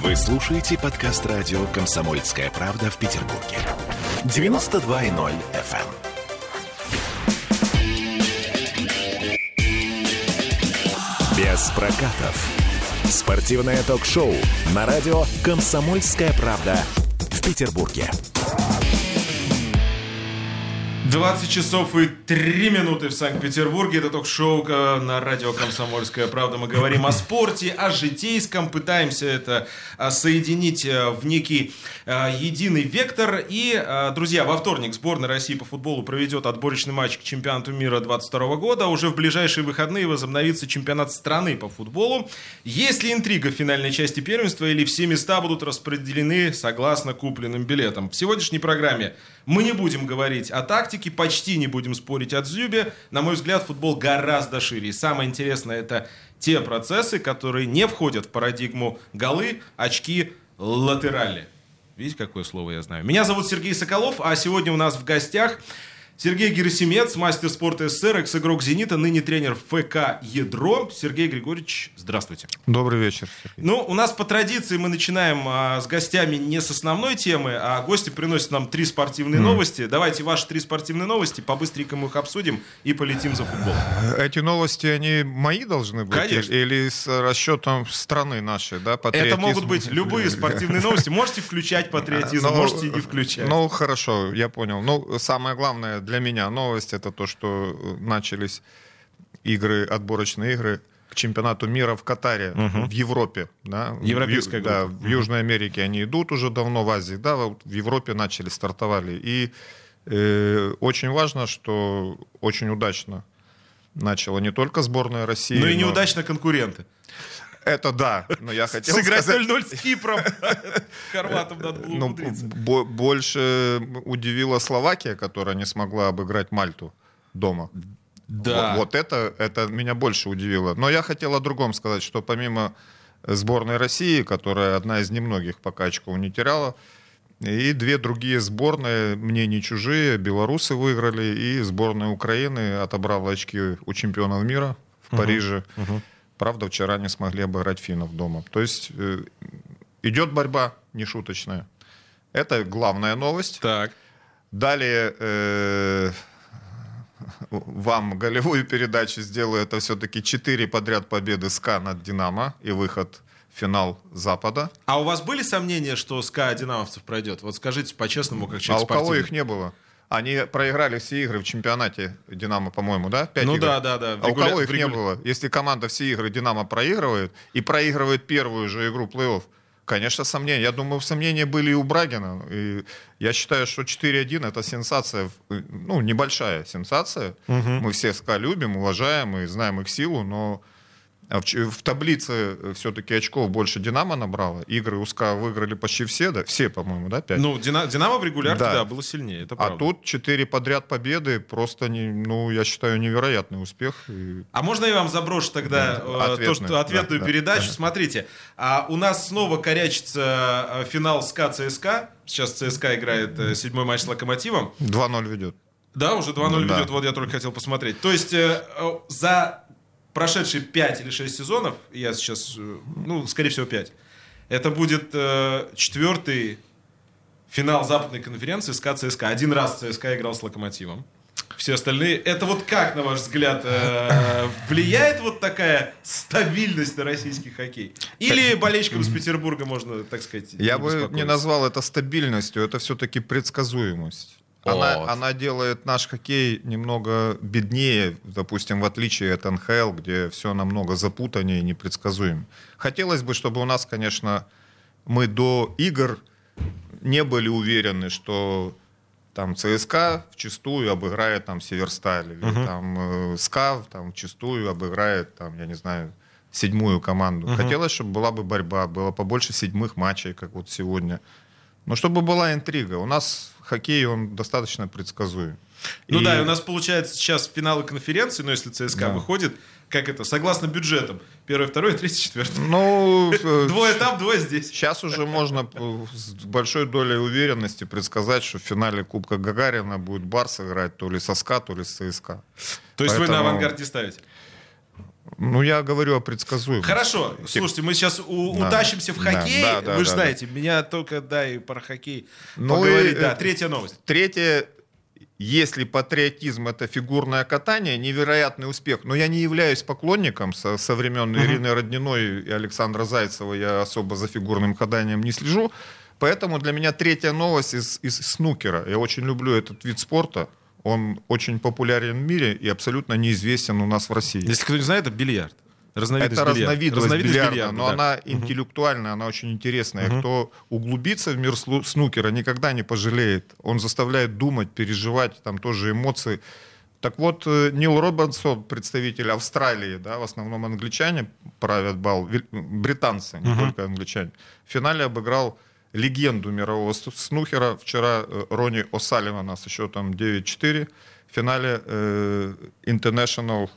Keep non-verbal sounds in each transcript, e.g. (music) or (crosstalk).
Вы слушаете подкаст радио «Комсомольская правда» в Петербурге. 92.0 FM. Без прокатов. Спортивное ток-шоу на радио «Комсомольская правда» в Петербурге. 20 часов и 3 минуты в Санкт-Петербурге. Это ток-шоу э, на радио «Комсомольская правда». Мы говорим о спорте, о житейском. Пытаемся это э, соединить э, в некий единый вектор. И, друзья, во вторник сборная России по футболу проведет отборочный матч к чемпионату мира 2022 года. Уже в ближайшие выходные возобновится чемпионат страны по футболу. Есть ли интрига в финальной части первенства или все места будут распределены согласно купленным билетам? В сегодняшней программе мы не будем говорить о тактике, почти не будем спорить о Дзюбе. На мой взгляд, футбол гораздо шире. И самое интересное это те процессы, которые не входят в парадигму голы, очки, латерали. Видите, какое слово я знаю. Меня зовут Сергей Соколов, а сегодня у нас в гостях Сергей Герасимец, мастер спорта СССР, экс-игрок «Зенита», ныне тренер ФК «Ядро». Сергей Григорьевич, здравствуйте. Добрый вечер. Сергей. Ну, у нас по традиции мы начинаем а, с гостями не с основной темы, а гости приносят нам три спортивные mm. новости. Давайте ваши три спортивные новости, по-быстренькому их обсудим и полетим за футбол. Эти новости, они мои должны быть? Конечно. Или с расчетом страны нашей, да, Это могут быть любые спортивные новости. Можете включать патриотизм, (laughs) но, можете не включать. Ну, хорошо, я понял. Ну, самое главное для меня новость это то, что э, начались игры, отборочные игры к чемпионату мира в Катаре, угу. в Европе. Да, Европейская в, Да, в Южной Америке они идут уже давно, в Азии, да, вот в Европе начали, стартовали. И э, очень важно, что очень удачно начала не только сборная России. Но и неудачно конкуренты. Это да, но я хотел Сыграть сказать... 0-0 с Кипром. (laughs) Хорватам надо было ну, Больше удивила Словакия, которая не смогла обыграть Мальту дома. Да. Вот, вот это, это меня больше удивило. Но я хотел о другом сказать, что помимо сборной России, которая одна из немногих пока очков не теряла, и две другие сборные, мне не чужие, белорусы выиграли, и сборная Украины отобрала очки у чемпионов мира в Париже. Uh-huh. Правда, вчера не смогли обыграть финнов дома. То есть э, идет борьба нешуточная. Это главная новость. Так. Далее э, вам голевую передачу сделаю. Это все-таки четыре подряд победы СКА над Динамо и выход в финал Запада. А у вас были сомнения, что СКА Динамовцев пройдет? Вот скажите по-честному, как человек А у кого их не было? Они проиграли все игры в чемпионате Динамо, по-моему, да? Пять ну игр. да, да, да. А у кого их не было? Если команда все игры Динамо проигрывает и проигрывает первую же игру плей-офф, конечно, сомнения. Я думаю, сомнения были и у Брагина. И я считаю, что 4-1 это сенсация, ну, небольшая сенсация. Угу. Мы все СКА любим, уважаем и знаем их силу, но в, в таблице э, все-таки очков больше Динамо набрало. Игры у СКА выиграли почти все, да? Все, по-моему, да? Пять? Ну, Динамо в регулярке, да. да, было сильнее, это А тут четыре подряд победы, просто, не, ну, я считаю, невероятный успех. И... А можно я вам заброшу тогда да, э, то, что, ответную да, передачу? Да. Смотрите, а у нас снова корячится э, финал СКА ЦСКА. Сейчас ЦСКА играет седьмой матч с Локомотивом. 2-0 ведет. Да, уже 2-0 да. ведет, вот я только хотел посмотреть. То есть э, за прошедшие 5 или 6 сезонов, я сейчас, э, ну, скорее всего, 5, это будет э, четвертый финал западной конференции СКА ЦСКА. Один раз ЦСКА играл с Локомотивом. Все остальные. Это вот как, на ваш взгляд, э, влияет вот такая стабильность на российский хоккей? Или болельщикам из Петербурга можно, так сказать, Я бы не назвал это стабильностью, это все-таки предсказуемость. Она, вот. она делает наш хоккей немного беднее, допустим, в отличие от НХЛ, где все намного запутаннее и непредсказуем. Хотелось бы, чтобы у нас, конечно, мы до игр не были уверены, что там ЦСКА вчастую обыграет там Северсталь, или uh-huh. там э, СКА там вчастую обыграет там, я не знаю, седьмую команду. Uh-huh. Хотелось, чтобы была бы борьба, было побольше седьмых матчей, как вот сегодня. Но чтобы была интрига. У нас хоккей, он достаточно предсказуем. Ну и... да, и у нас получается сейчас финалы конференции, но если ЦСКА да. выходит, как это, согласно бюджетам, первое, второе, третье, четвертое. Ну, (laughs) двое там, двое здесь. Сейчас уже можно с большой долей уверенности предсказать, что в финале Кубка Гагарина будет Барс играть то ли со СКА, то ли с ЦСКА. То есть Поэтому... вы на авангарде ставите? Ну, я говорю о предсказуемости. Хорошо, слушайте, мы сейчас у- да. утащимся в хоккей. Да, да, Вы же да, знаете, да. меня только, да, и про хоккей ну поговорить. И, да, третья новость. Третья, если патриотизм это фигурное катание, невероятный успех. Но я не являюсь поклонником со, со времен uh-huh. Ирины Родниной и Александра Зайцева. Я особо за фигурным катанием не слежу. Поэтому для меня третья новость из, из снукера. Я очень люблю этот вид спорта. Он очень популярен в мире и абсолютно неизвестен у нас в России. Если кто не знает, это бильярд. Разновидность это бильярд. разновидность, разновидность бильярда, бильярда, но да. она интеллектуальная, она очень интересная. Угу. Кто углубится в мир снукера, никогда не пожалеет. Он заставляет думать, переживать, там тоже эмоции. Так вот, э, Нил Робинсон, представитель Австралии, да, в основном англичане правят бал, британцы, не угу. только англичане, в финале обыграл легенду мирового снухера. Вчера э, Ронни О'Салливана с счетом 9-4 в финале э, International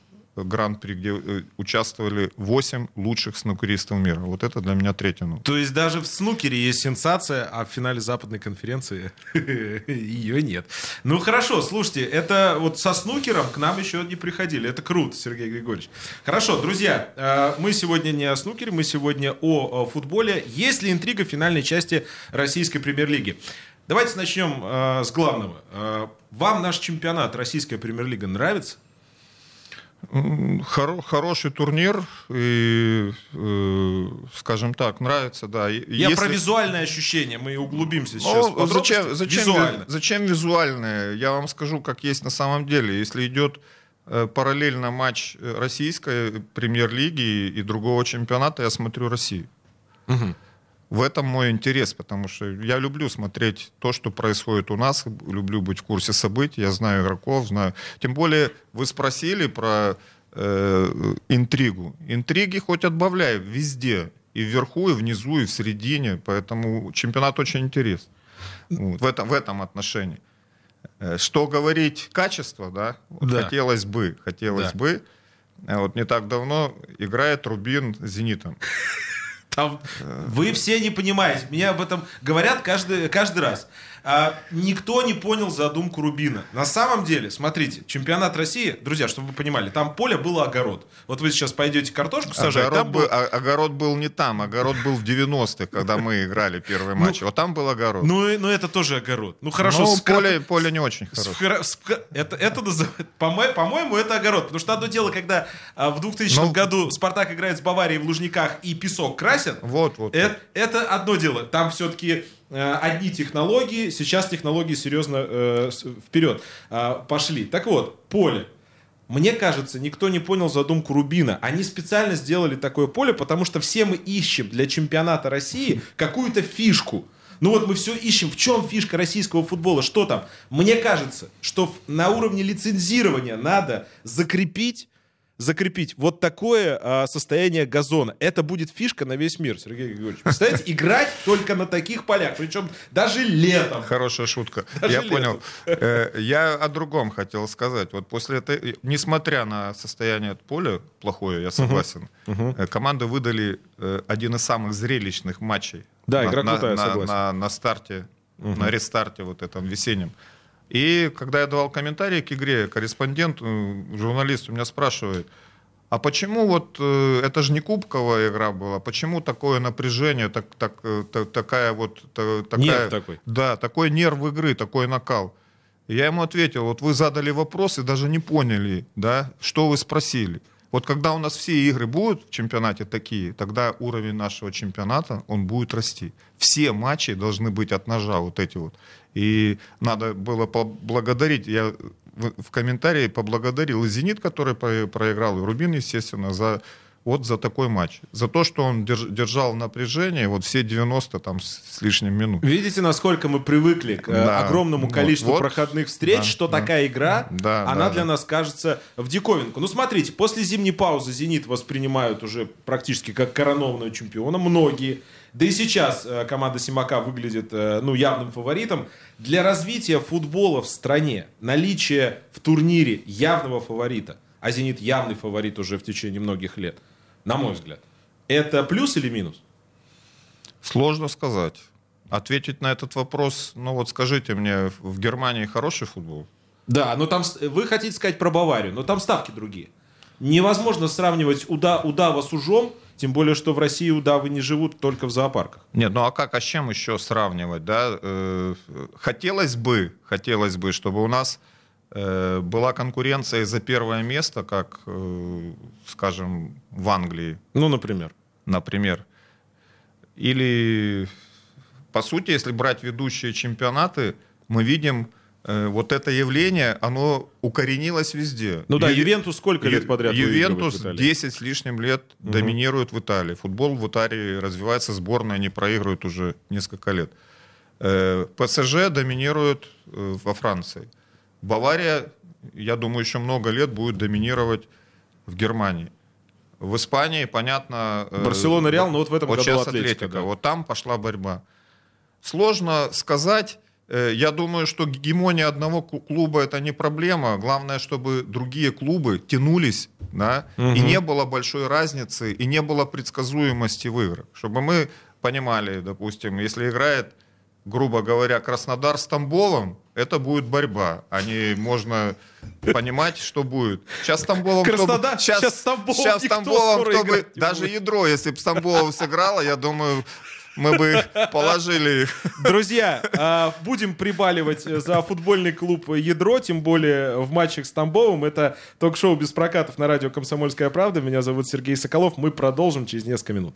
гран-при, где э, участвовали 8 лучших снукеристов мира. Вот это для меня третье. Ну. То есть даже в снукере есть сенсация, а в финале западной конференции (laughs) ее нет. Ну хорошо, слушайте, это вот со снукером к нам еще не приходили. Это круто, Сергей Григорьевич. Хорошо, друзья, э, мы сегодня не о снукере, мы сегодня о футболе. Есть ли интрига в финальной части российской премьер-лиги? Давайте начнем э, с главного. Вам наш чемпионат Российская премьер-лига нравится? Хор, хороший турнир, и, э, скажем так, нравится, да. Я Если... про визуальное ощущение, мы углубимся сейчас. Ну, зачем, зачем, визуально. зачем визуальное? Я вам скажу, как есть на самом деле. Если идет э, параллельно матч российской премьер-лиги и другого чемпионата, я смотрю Россию. Угу в этом мой интерес, потому что я люблю смотреть то, что происходит у нас, люблю быть в курсе событий, я знаю игроков, знаю. Тем более вы спросили про э, интригу. Интриги хоть отбавляй везде, и вверху, и внизу, и в середине, поэтому чемпионат очень интересный вот, в, этом, в этом отношении. Э, что говорить качество, да? Вот да. Хотелось бы, хотелось да. бы. Э, вот не так давно играет Рубин с Зенитом. Там, вы все не понимаете. Меня об этом говорят каждый, каждый раз. А, никто не понял задумку Рубина. На самом деле, смотрите, чемпионат России, друзья, чтобы вы понимали, там поле было огород. Вот вы сейчас пойдете картошку сажать. Огород, был, был... огород был не там, огород был в 90-х, когда мы играли первый ну, матч. Вот там был огород. Ну, ну это тоже огород. Ну хорошо. Ну, поле, поле не очень хорошее. Это, это по-моему, это огород. Потому что одно дело, когда а, в 2000 ну, году Спартак играет с Баварией в Лужниках и песок красят. Вот, вот. Это, это одно дело. Там все-таки Э, одни технологии, сейчас технологии серьезно э, вперед э, пошли. Так вот, поле. Мне кажется, никто не понял задумку Рубина. Они специально сделали такое поле, потому что все мы ищем для чемпионата России (laughs) какую-то фишку. Ну вот мы все ищем, в чем фишка российского футбола, что там. Мне кажется, что на уровне лицензирования надо закрепить закрепить вот такое а, состояние газона. Это будет фишка на весь мир, Сергей Григорьевич. Представляете, (laughs) играть только на таких полях, причем даже летом. Хорошая шутка. (laughs) Даже я летом. понял. Э, я о другом хотел сказать. Вот после этой, несмотря на состояние поля плохое, я согласен, угу. команды выдали э, один из самых зрелищных матчей. Да, на, игра крутая, на, согласен. На, на старте, угу. на рестарте вот этом весеннем. И когда я давал комментарии к игре, корреспондент, э, журналист у меня спрашивает, а почему вот э, это же не кубковая игра была, почему такое напряжение, так, так, э, так, такая вот такая, нерв такой. Да, такой нерв игры, такой накал. И я ему ответил, вот вы задали вопрос и даже не поняли, да, что вы спросили. Вот когда у нас все игры будут в чемпионате такие, тогда уровень нашего чемпионата, он будет расти. Все матчи должны быть от ножа, вот эти вот. И надо было поблагодарить, я в комментарии поблагодарил и «Зенит», который проиграл, и «Рубин», естественно, за вот за такой матч. За то, что он держал напряжение вот все 90 там с лишним минут. Видите, насколько мы привыкли к э, да. огромному количеству вот, проходных встреч, да, что да, такая игра, да, она да, для да. нас кажется в диковинку. Ну, смотрите, после зимней паузы «Зенит» воспринимают уже практически как коронованного чемпиона. Многие. Да и сейчас э, команда Симака выглядит э, ну, явным фаворитом. Для развития футбола в стране наличие в турнире явного фаворита, а «Зенит» явный фаворит уже в течение многих лет – на мой взгляд. Это плюс или минус? Сложно сказать. Ответить на этот вопрос, ну вот скажите мне, в Германии хороший футбол? Да, но там вы хотите сказать про Баварию, но там ставки другие. невозможно сравнивать уда, удава с ужом, тем более, что в России удавы не живут только в зоопарках. Нет, ну а как, а с чем еще сравнивать, да? Э, хотелось бы, хотелось бы, чтобы у нас э, была конкуренция за первое место, как, э, скажем, в Англии. Ну, например. Например. Или, по сути, если брать ведущие чемпионаты, мы видим вот это явление, оно укоренилось везде. Ну да, Ю... Ювентус сколько лет подряд Ювентус 10 с лишним лет угу. доминирует в Италии. Футбол в Италии развивается, сборная не проигрывает уже несколько лет. Э, ПСЖ доминирует э, во Франции. Бавария, я думаю, еще много лет будет доминировать в Германии. В Испании, понятно... Барселона, Реал, но вот в этом вот году сейчас Атлетика. Атлетика да. Вот там пошла борьба. Сложно сказать, Э, я думаю, что гегемония одного клуба это не проблема. Главное, чтобы другие клубы тянулись, да, угу. и не было большой разницы, и не было предсказуемости в играх. Чтобы мы понимали, допустим, если играет, грубо говоря, Краснодар с Тамбовом, это будет борьба. Они можно понимать, что будет. Сейчас Тамбовом... Краснодар, сейчас, сейчас Тамбовом, сейчас Тамбовом кто бы, даже ядро, если бы с Тамбовом сыграло, я думаю, мы бы положили их. Друзья, а, будем прибаливать за футбольный клуб «Ядро», тем более в матчах с Тамбовым. Это ток-шоу «Без прокатов» на радио «Комсомольская правда». Меня зовут Сергей Соколов. Мы продолжим через несколько минут.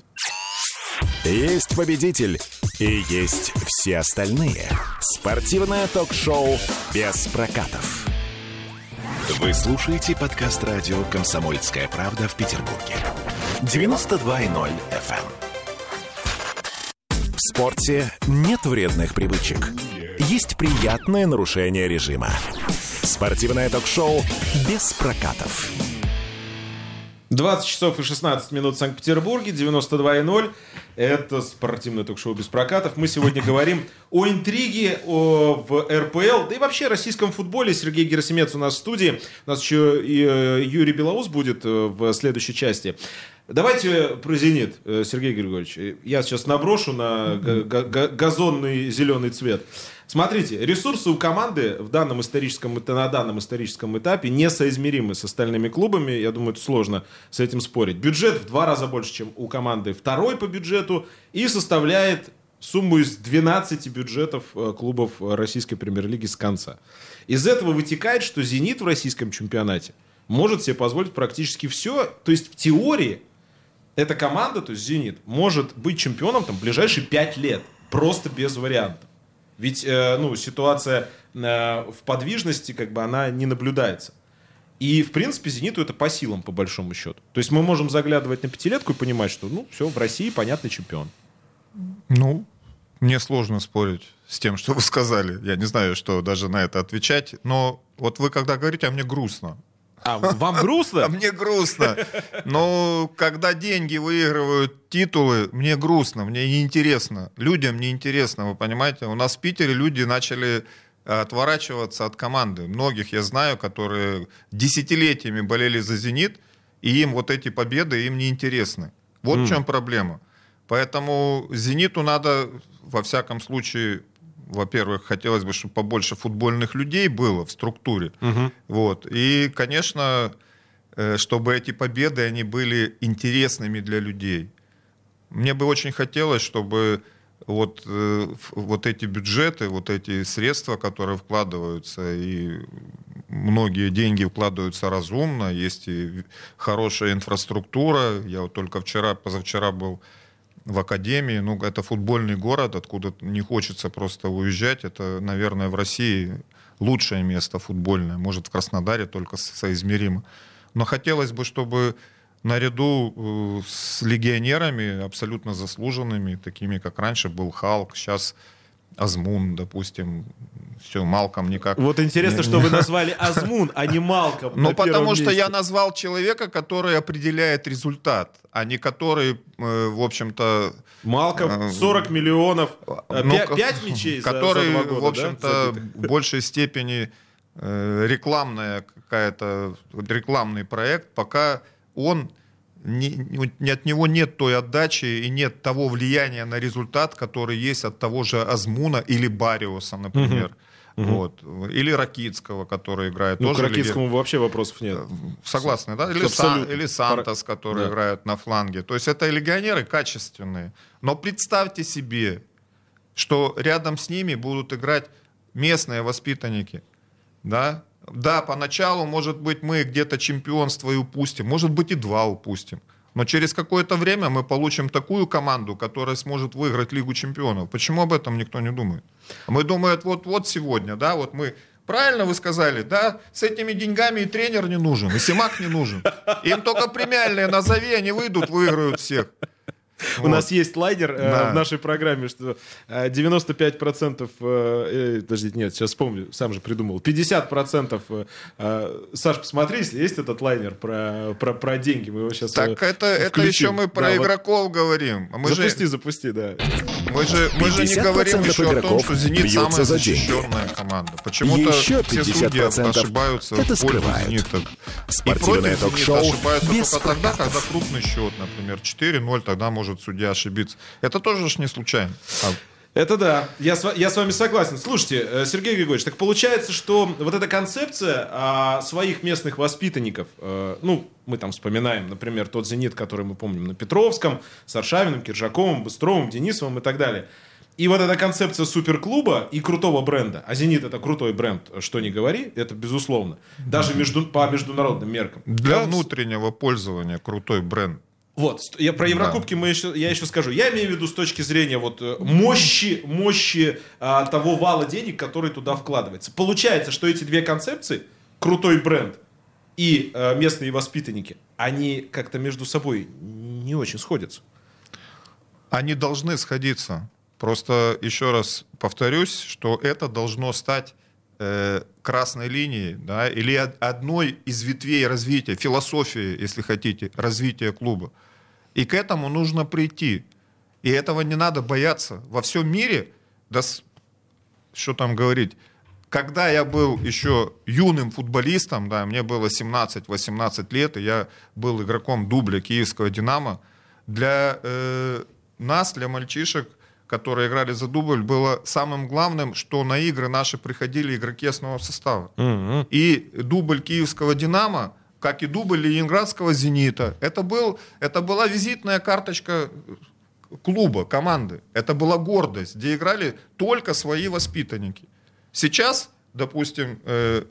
Есть победитель и есть все остальные. Спортивное ток-шоу «Без прокатов». Вы слушаете подкаст радио «Комсомольская правда» в Петербурге. 92.0 FM спорте нет вредных привычек. Есть приятное нарушение режима. Спортивное ток-шоу «Без прокатов». 20 часов и 16 минут в Санкт-Петербурге, 92.0. Это спортивное ток-шоу без прокатов. Мы сегодня говорим о интриге о, в РПЛ, да и вообще российском футболе. Сергей Герасимец у нас в студии. У нас еще и э, Юрий Белоус будет э, в следующей части. Давайте про «Зенит», э, Сергей Григорьевич. Я сейчас наброшу на газонный зеленый цвет. Смотрите, ресурсы у команды в данном историческом, на данном историческом этапе несоизмеримы с остальными клубами. Я думаю, это сложно с этим спорить. Бюджет в два раза больше, чем у команды второй по бюджету и составляет сумму из 12 бюджетов э, клубов российской премьер-лиги с конца. Из этого вытекает, что «Зенит» в российском чемпионате может себе позволить практически все. То есть в теории эта команда, то есть «Зенит», может быть чемпионом там ближайшие 5 лет. Просто без вариантов. Ведь э, ну, ситуация э, в подвижности, как бы, она не наблюдается. И, в принципе, «Зениту» это по силам, по большому счету. То есть мы можем заглядывать на пятилетку и понимать, что, ну, все, в России понятный чемпион. Ну, мне сложно спорить с тем, что вы сказали. Я не знаю, что даже на это отвечать. Но вот вы когда говорите, а мне грустно. А вам грустно? (laughs) А мне грустно. Но когда деньги выигрывают титулы, мне грустно, мне неинтересно. Людям неинтересно, вы понимаете? У нас в Питере люди начали э, отворачиваться от команды. Многих я знаю, которые десятилетиями болели за «Зенит», и им вот эти победы им неинтересны. Вот mm. в чем проблема. Поэтому «Зениту» надо, во всяком случае, во-первых, хотелось бы, чтобы побольше футбольных людей было в структуре. Угу. Вот. И, конечно, э, чтобы эти победы, они были интересными для людей. Мне бы очень хотелось, чтобы вот, э, вот эти бюджеты, вот эти средства, которые вкладываются, и многие деньги вкладываются разумно, есть и хорошая инфраструктура. Я вот только вчера, позавчера был в академии. Ну, это футбольный город, откуда не хочется просто уезжать. Это, наверное, в России лучшее место футбольное. Может, в Краснодаре только соизмеримо. Но хотелось бы, чтобы наряду э, с легионерами, абсолютно заслуженными, такими, как раньше был Халк, сейчас Азмун, допустим, все, Малком никак. Вот интересно, что вы назвали Азмун, а не Малком. Ну, потому что я назвал человека, который определяет результат, а не который, э, в общем-то... Малком 40 э, миллионов, 5 э, ну, мячей Который, в общем-то, в большей степени рекламная какая-то, рекламный проект, пока он не, не, от него нет той отдачи и нет того влияния на результат, который есть от того же Азмуна или Бариуса, например. Угу. Угу. Вот. Или Ракитского, который играет. Ну, тоже к Ракитскому лиги... вообще вопросов нет. Согласны, да? Или, Сан... Или Сантос, который да. играет на фланге. То есть это легионеры качественные. Но представьте себе, что рядом с ними будут играть местные воспитанники. Да? Да, поначалу, может быть, мы где-то чемпионство и упустим, может быть, и два упустим. Но через какое-то время мы получим такую команду, которая сможет выиграть Лигу чемпионов. Почему об этом никто не думает? Мы думают, вот, вот сегодня, да, вот мы Правильно вы сказали, да? С этими деньгами и тренер не нужен, и Симак не нужен. Им только премиальные назови, они выйдут, выиграют всех. У нас есть лайнер э, в нашей программе, что 95%, э, э, подождите, нет, сейчас вспомню, сам же придумал, 50%, Саш, посмотри, если есть этот лайнер про, про, про деньги, мы его сейчас Так это, это еще мы про игроков говорим. Мы запусти, запусти, да. Мы же, мы же не говорим еще о том, что «Зенит» самая защищенная команда. Почему-то все судьи ошибаются это в пользу «Зенита». И против «Зенита» ошибаются только тогда, когда крупный счет, например, 4-0, тогда может может судья ошибиться. Это тоже ж не случайно. А это да, я с, я с вами согласен. Слушайте, э, Сергей Григорьевич, так получается, что вот эта концепция а, своих местных воспитанников, а, ну, мы там вспоминаем, например, тот «Зенит», который мы помним на Петровском, с Аршавиным, Киржаковым, Быстровым, Денисовым и так далее. И вот эта концепция суперклуба и крутого бренда, а «Зенит» — это крутой бренд, что не говори, это безусловно, даже между, по международным меркам. Для внутреннего пользования крутой бренд. Вот, я про Еврокубки мы еще, я еще скажу. Я имею в виду с точки зрения вот э, мощи, мощи а, того вала денег, который туда вкладывается. Получается, что эти две концепции, крутой бренд и а, местные воспитанники, они как-то между собой не очень сходятся. Они должны сходиться. Просто еще раз повторюсь, что это должно стать э, красной линией, да, или одной из ветвей развития, философии, если хотите, развития клуба. И к этому нужно прийти. И этого не надо бояться. Во всем мире, да, что там говорить, когда я был еще юным футболистом, да, мне было 17-18 лет, и я был игроком дубля киевского «Динамо», для э, нас, для мальчишек, которые играли за дубль, было самым главным, что на игры наши приходили игроки основного состава. Mm-hmm. И дубль киевского «Динамо» как и дубль Ленинградского «Зенита». Это, был, это была визитная карточка клуба, команды. Это была гордость, где играли только свои воспитанники. Сейчас, допустим, э,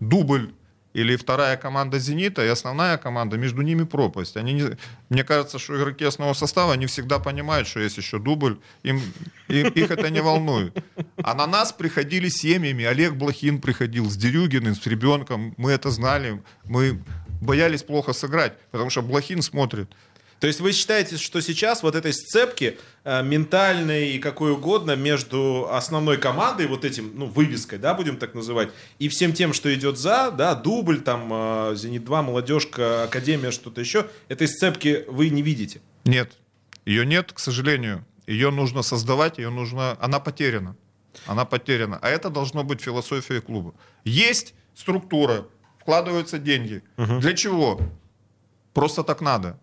дубль или вторая команда «Зенита» и основная команда, между ними пропасть. Они не, мне кажется, что игроки основного состава не всегда понимают, что есть еще дубль, им, им, их это не волнует. А на нас приходили семьями, Олег Блохин приходил с Дерюгиным, с ребенком, мы это знали, мы боялись плохо сыграть, потому что Блохин смотрит – то есть вы считаете, что сейчас вот этой сцепки э, ментальной и какой угодно между основной командой, вот этим, ну, вывеской, да, будем так называть, и всем тем, что идет за, да, дубль, там, э, «Зенит-2», «Молодежка», «Академия», что-то еще, этой сцепки вы не видите? Нет. Ее нет, к сожалению. Ее нужно создавать, ее нужно... Она потеряна. Она потеряна. А это должно быть философия клуба. Есть структура, вкладываются деньги. Угу. Для чего? Просто так надо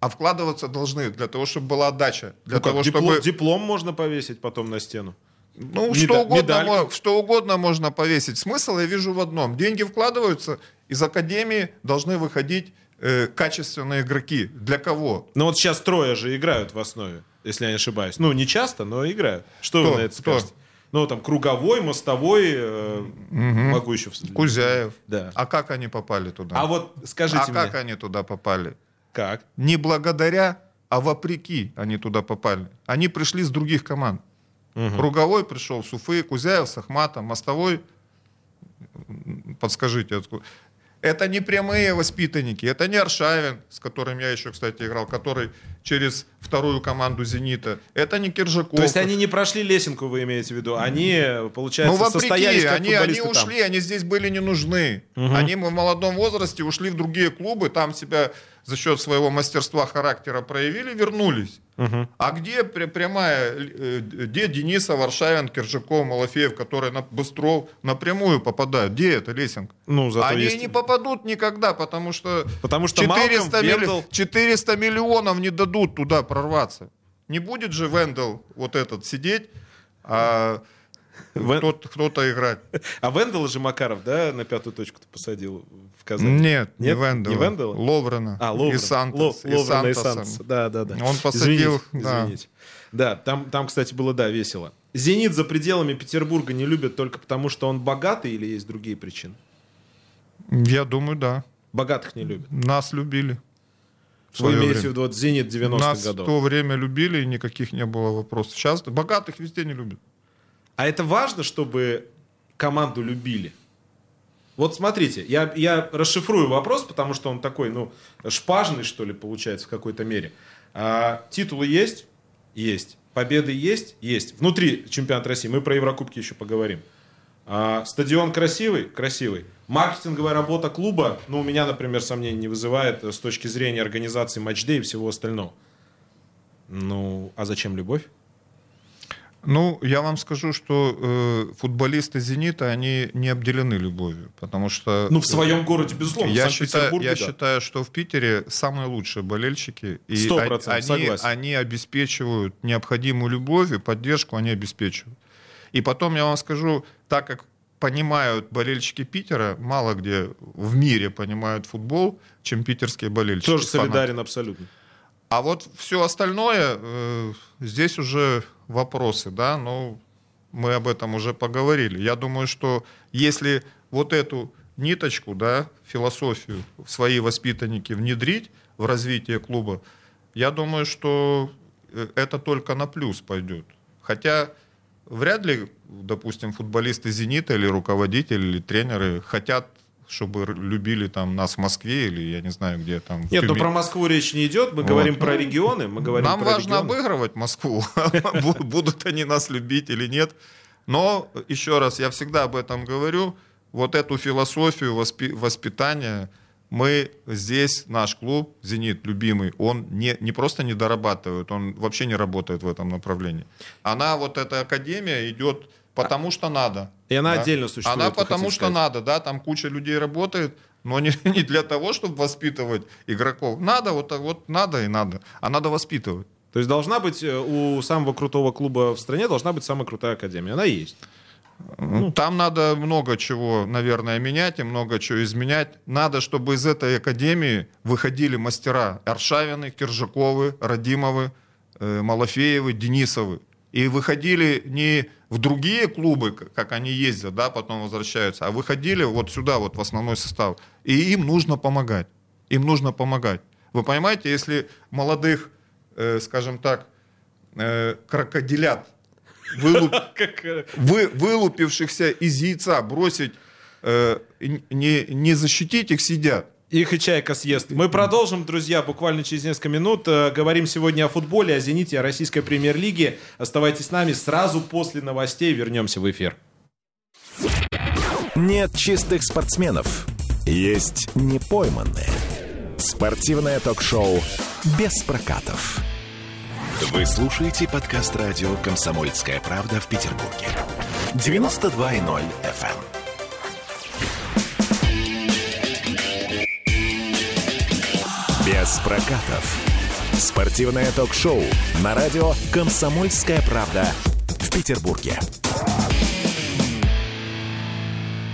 а вкладываться должны для того, чтобы была отдача. Для ну, того, диплом, чтобы... диплом можно повесить потом на стену. Ну, Меда- что, угодно, что угодно можно повесить. Смысл я вижу в одном. Деньги вкладываются, из академии должны выходить э, качественные игроки. Для кого? Ну вот сейчас трое же играют в основе, если я не ошибаюсь. Ну, не часто, но играют. Что Кто? вы на это скажете? Кто? Ну, там, круговой, мостовой, э, угу. могу еще... Кузяев. Да. А как они попали туда? А вот скажите а мне... А как они туда попали? Как? Не благодаря, а вопреки они туда попали. Они пришли с других команд. Угу. Круговой пришел с Уфы, Кузяев с Ахматом, Мостовой, подскажите, откуда. Это не прямые воспитанники, это не Аршавин, с которым я еще, кстати, играл, который через вторую команду «Зенита». Это не Киржаков. То есть они не прошли лесенку, вы имеете в виду? Они, получается, ну, вопреки, состоялись как они, они ушли, там. они здесь были не нужны. Угу. Они в молодом возрасте ушли в другие клубы, там себя за счет своего мастерства характера проявили, вернулись. Угу. А где прямая, э, где Денисов, Варшавин, Киржаков, Малафеев, которые на Быстров напрямую попадают? Где эта лесенка? Ну, зато Они есть... не попадут никогда, потому что, потому что 400, Малком, милли... Вендел... 400 миллионов не дадут туда прорваться. Не будет же Вендел вот этот сидеть, а Вен... кто-то играть. (laughs) А Вендела же Макаров, да, на пятую точку посадил в Казани? Нет, Нет? не Вендела. Не Вендела? Ловрена. А, Ловрена. И Сантос. Лов... Ловрена и Сантос. Да, да, да. Он посадил... Извините, да. извините. Да, там, там, кстати, было, да, весело. «Зенит» за пределами Петербурга не любят только потому, что он богатый или есть другие причины? Я думаю, да. Богатых не любят? Нас любили. Вы имеете в виду вот «Зенит» 90-х Нас годов? в то время любили, и никаких не было вопросов. Сейчас богатых везде не любят. А это важно, чтобы команду любили? Вот смотрите, я, я расшифрую вопрос, потому что он такой, ну, шпажный, что ли, получается, в какой-то мере. А, титулы есть? Есть. Победы есть? Есть. Внутри чемпионата России. Мы про Еврокубки еще поговорим. А, стадион красивый? Красивый. Маркетинговая работа клуба, ну, у меня, например, сомнений не вызывает с точки зрения организации матчдей и всего остального. Ну, а зачем любовь? Ну, я вам скажу, что э, футболисты «Зенита», они не обделены любовью, потому что... Ну, в своем городе, безусловно, я считаю, Я да. считаю, что в Питере самые лучшие болельщики. И 100% они, согласен. они обеспечивают необходимую любовь и поддержку, они обеспечивают. И потом я вам скажу, так как понимают болельщики Питера, мало где в мире понимают футбол, чем питерские болельщики. Тоже солидарен фанаты. абсолютно. А вот все остальное, э, здесь уже вопросы, да, ну, мы об этом уже поговорили. Я думаю, что если вот эту ниточку, да, философию свои воспитанники внедрить в развитие клуба, я думаю, что э, это только на плюс пойдет. Хотя вряд ли, допустим, футболисты «Зенита» или руководители, или тренеры хотят чтобы любили там нас в Москве или я не знаю где там. Нет, но ну, про Москву речь не идет. Мы вот. говорим про регионы. Мы говорим Нам про важно регионы. обыгрывать Москву. (laughs) Будут они нас любить или нет. Но еще раз, я всегда об этом говорю. Вот эту философию воспи- воспитания мы здесь, наш клуб, «Зенит», любимый, он не, не просто не дорабатывает, он вообще не работает в этом направлении. Она, вот эта академия идет Потому что надо. И она да? отдельно существует. Она потому что надо, да, там куча людей работает, но не, (laughs) не для того, чтобы воспитывать игроков. Надо, вот, вот надо и надо. А надо воспитывать. То есть должна быть э, у самого крутого клуба в стране должна быть самая крутая академия. Она есть. Ну, там надо много чего, наверное, менять и много чего изменять. Надо, чтобы из этой академии выходили мастера Аршавины, Киржаковы, Радимовы, э, Малафеевы, Денисовы. И выходили не в другие клубы, как они ездят, да, потом возвращаются, а выходили вот сюда, вот в основной состав. И им нужно помогать. Им нужно помогать. Вы понимаете, если молодых, э, скажем так, э, крокодилят, вылуп... (laughs) Э, вы, вылупившихся из яйца бросить, э, не, не защитить их, сидят. Их и чайка съест. Мы продолжим, друзья, буквально через несколько минут. Э, говорим сегодня о футболе, о «Зените», о российской премьер-лиге. Оставайтесь с нами. Сразу после новостей вернемся в эфир. Нет чистых спортсменов. Есть непойманные. Спортивное ток-шоу «Без прокатов». Вы слушаете подкаст радио «Комсомольская правда» в Петербурге. 92.0 FM. Без прокатов. Спортивное ток-шоу на радио «Комсомольская правда» в Петербурге.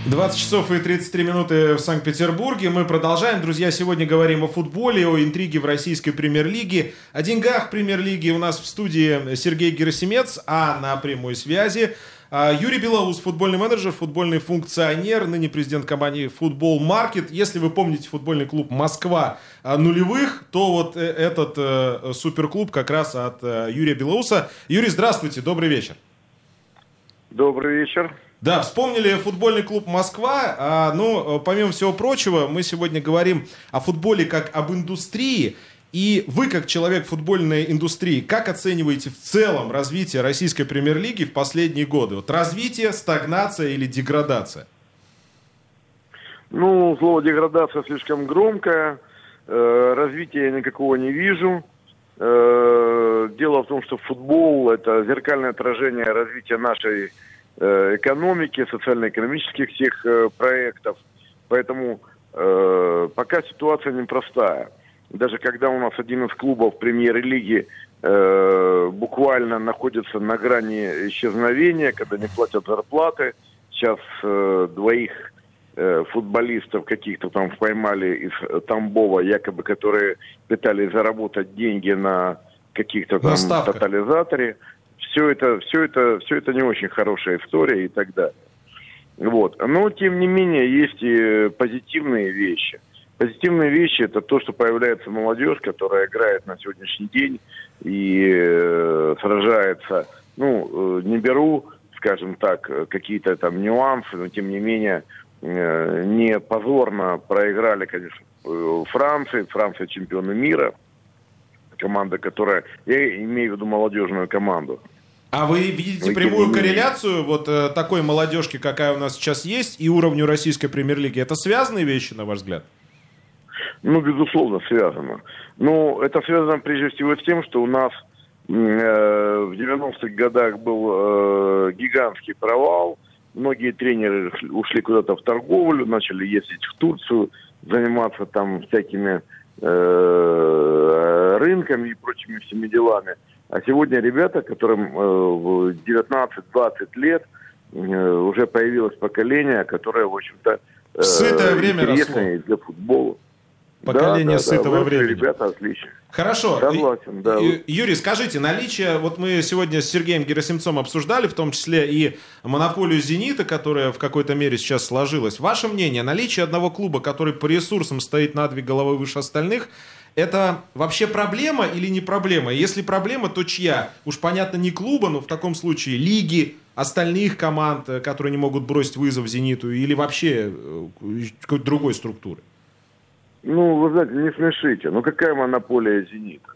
20 часов и 33 минуты в Санкт-Петербурге. Мы продолжаем. Друзья, сегодня говорим о футболе, о интриге в российской премьер-лиге, о деньгах премьер-лиги. У нас в студии Сергей Герасимец, а на прямой связи Юрий Белоус, футбольный менеджер, футбольный функционер, ныне президент компании Футбол Маркет. Если вы помните футбольный клуб Москва а, нулевых, то вот э, этот э, суперклуб как раз от э, Юрия Белоуса. Юрий, здравствуйте, добрый вечер. Добрый вечер. Да, вспомнили футбольный клуб Москва. А, ну, помимо всего прочего, мы сегодня говорим о футболе как об индустрии. И вы, как человек футбольной индустрии, как оцениваете в целом развитие российской премьер-лиги в последние годы? Вот развитие, стагнация или деградация? Ну, слово деградация слишком громкое. Э, развития я никакого не вижу. Э, дело в том, что футбол – это зеркальное отражение развития нашей э, экономики, социально-экономических всех проектов. Поэтому пока ситуация непростая даже когда у нас один из клубов премьер-лиги э, буквально находятся на грани исчезновения, когда не платят зарплаты. Сейчас э, двоих э, футболистов каких-то там поймали из Тамбова, якобы, которые пытались заработать деньги на каких-то там Наставка. тотализаторе. Все это, все это, все это не очень хорошая история и так далее. Вот. Но, тем не менее, есть и позитивные вещи. Позитивные вещи – это то, что появляется молодежь, которая играет на сегодняшний день и э, сражается. Ну, э, не беру, скажем так, какие-то там нюансы, но, тем не менее, э, не позорно проиграли, конечно, э, Франции. Франция чемпионы мира. Команда, которая... Я имею в виду молодежную команду. А вы видите вы прямую корреляцию вот э, такой молодежки, какая у нас сейчас есть, и уровню российской премьер-лиги? Это связанные вещи, на ваш взгляд? Ну, безусловно, связано. Но это связано прежде всего с тем, что у нас э, в 90-х годах был э, гигантский провал. Многие тренеры ушли куда-то в торговлю, начали ездить в Турцию, заниматься там всякими э, рынками и прочими всеми делами. А сегодня ребята, которым э, 19-20 лет, э, уже появилось поколение, которое, в общем-то, э, Сытое время интересное росло. для футбола. Поколение да, да, сытого да, времени. Ребята отлично. Хорошо. Согласен, да. Юрий, скажите, наличие, вот мы сегодня с Сергеем Герасимцом обсуждали, в том числе и монополию «Зенита», которая в какой-то мере сейчас сложилась. Ваше мнение, наличие одного клуба, который по ресурсам стоит на две головы выше остальных, это вообще проблема или не проблема? Если проблема, то чья? Уж понятно, не клуба, но в таком случае лиги, остальных команд, э, которые не могут бросить вызов «Зениту», или вообще э, какой-то другой структуры? Ну, вы знаете, не смешите. Ну, какая монополия «Зенита»?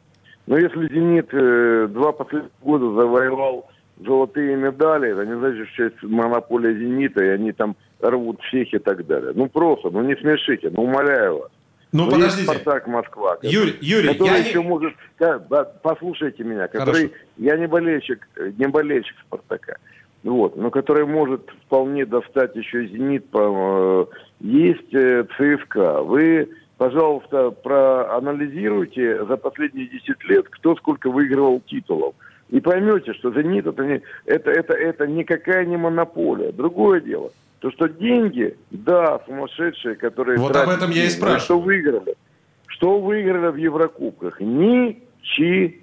Но ну, если «Зенит» э, два последних года завоевал золотые медали, это не значит, что есть монополия «Зенита», и они там рвут всех и так далее. Ну, просто, ну, не смешите, ну, умоляю вас. Ну, ну подождите. Спартак Москва. Юрий, Юрий, который я еще не... может... Да, послушайте меня, который... Хорошо. Я не болельщик, не болельщик Спартака. Вот, но который может вполне достать еще «Зенит». По, э, есть э, ЦСКА. Вы, пожалуйста, проанализируйте за последние 10 лет, кто сколько выигрывал титулов. И поймете, что «Зенит» это, не, это, это, это никакая не монополия. Другое дело – то, что деньги, да, сумасшедшие, которые... Вот об этом я и спрашиваю. Что выиграли? Что выиграли в Еврокубках? Ничего.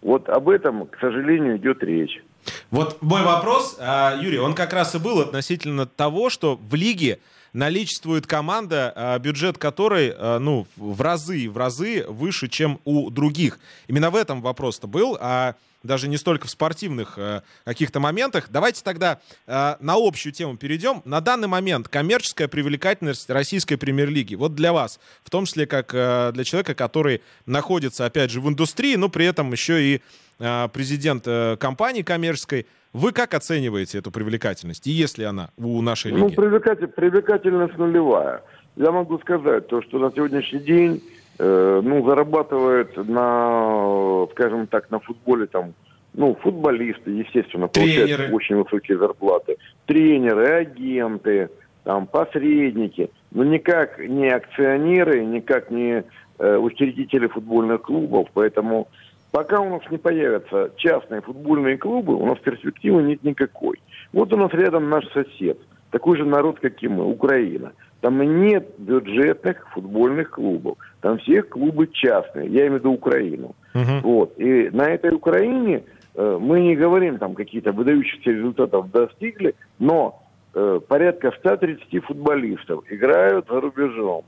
Вот об этом, к сожалению, идет речь. Вот мой вопрос, а, Юрий, он как раз и был относительно того, что в лиге наличествует команда, а, бюджет которой, а, ну, в разы, в разы выше, чем у других. Именно в этом вопрос-то был, а даже не столько в спортивных каких-то моментах. Давайте тогда на общую тему перейдем. На данный момент коммерческая привлекательность российской премьер-лиги, вот для вас, в том числе как для человека, который находится, опять же, в индустрии, но при этом еще и президент э, компании коммерческой, вы как оцениваете эту привлекательность, и есть ли она у нашей ну, лиги? Ну, привлекатель, привлекательность нулевая. Я могу сказать то, что на сегодняшний день Э, ну, зарабатывают на, скажем так, на футболе там, ну, футболисты, естественно, получают Тренеры. очень высокие зарплаты. Тренеры, агенты, там, посредники. Но никак не акционеры, никак не э, учредители футбольных клубов. Поэтому пока у нас не появятся частные футбольные клубы, у нас перспективы нет никакой. Вот у нас рядом наш сосед, такой же народ, как и мы, Украина. Там нет бюджетных футбольных клубов. Там все клубы частные. Я имею в виду Украину. Uh-huh. Вот. И на этой Украине э, мы не говорим, там какие-то выдающихся результатов достигли, но э, порядка 130 футболистов играют за рубежом.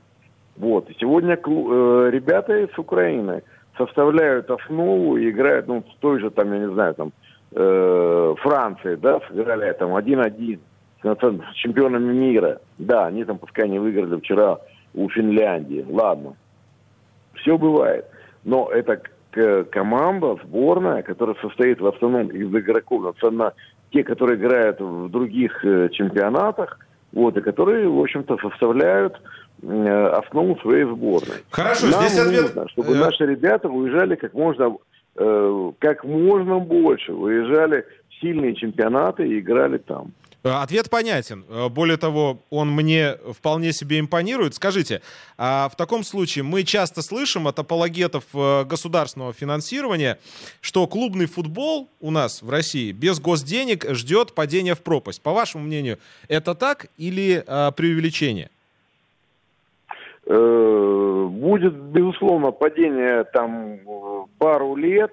Вот. И сегодня клуб, э, ребята из Украины составляют основу и играют, ну, в той же, там, я не знаю, там, э, Франции, да, сыграли там 1-1 с чемпионами мира. Да, они там пускай не выиграли вчера у Финляндии. Ладно. Все бывает. Но это команда, сборная, которая состоит в основном из игроков, на те, которые играют в других э, чемпионатах, вот, и которые, в общем-то, составляют основу своей сборной. Хорошо, Нам здесь ответ... нужно, чтобы э... наши ребята уезжали как можно, э, как можно больше, выезжали в сильные чемпионаты и играли там. Э, ответ понятен. Э, более того, он мне вполне себе импонирует. Скажите, а в таком случае мы часто слышим от апологетов э, государственного финансирования, что клубный футбол у нас в России без госденег ждет падения в пропасть. По вашему мнению, это так или а, преувеличение? Будет, безусловно, падение там пару лет,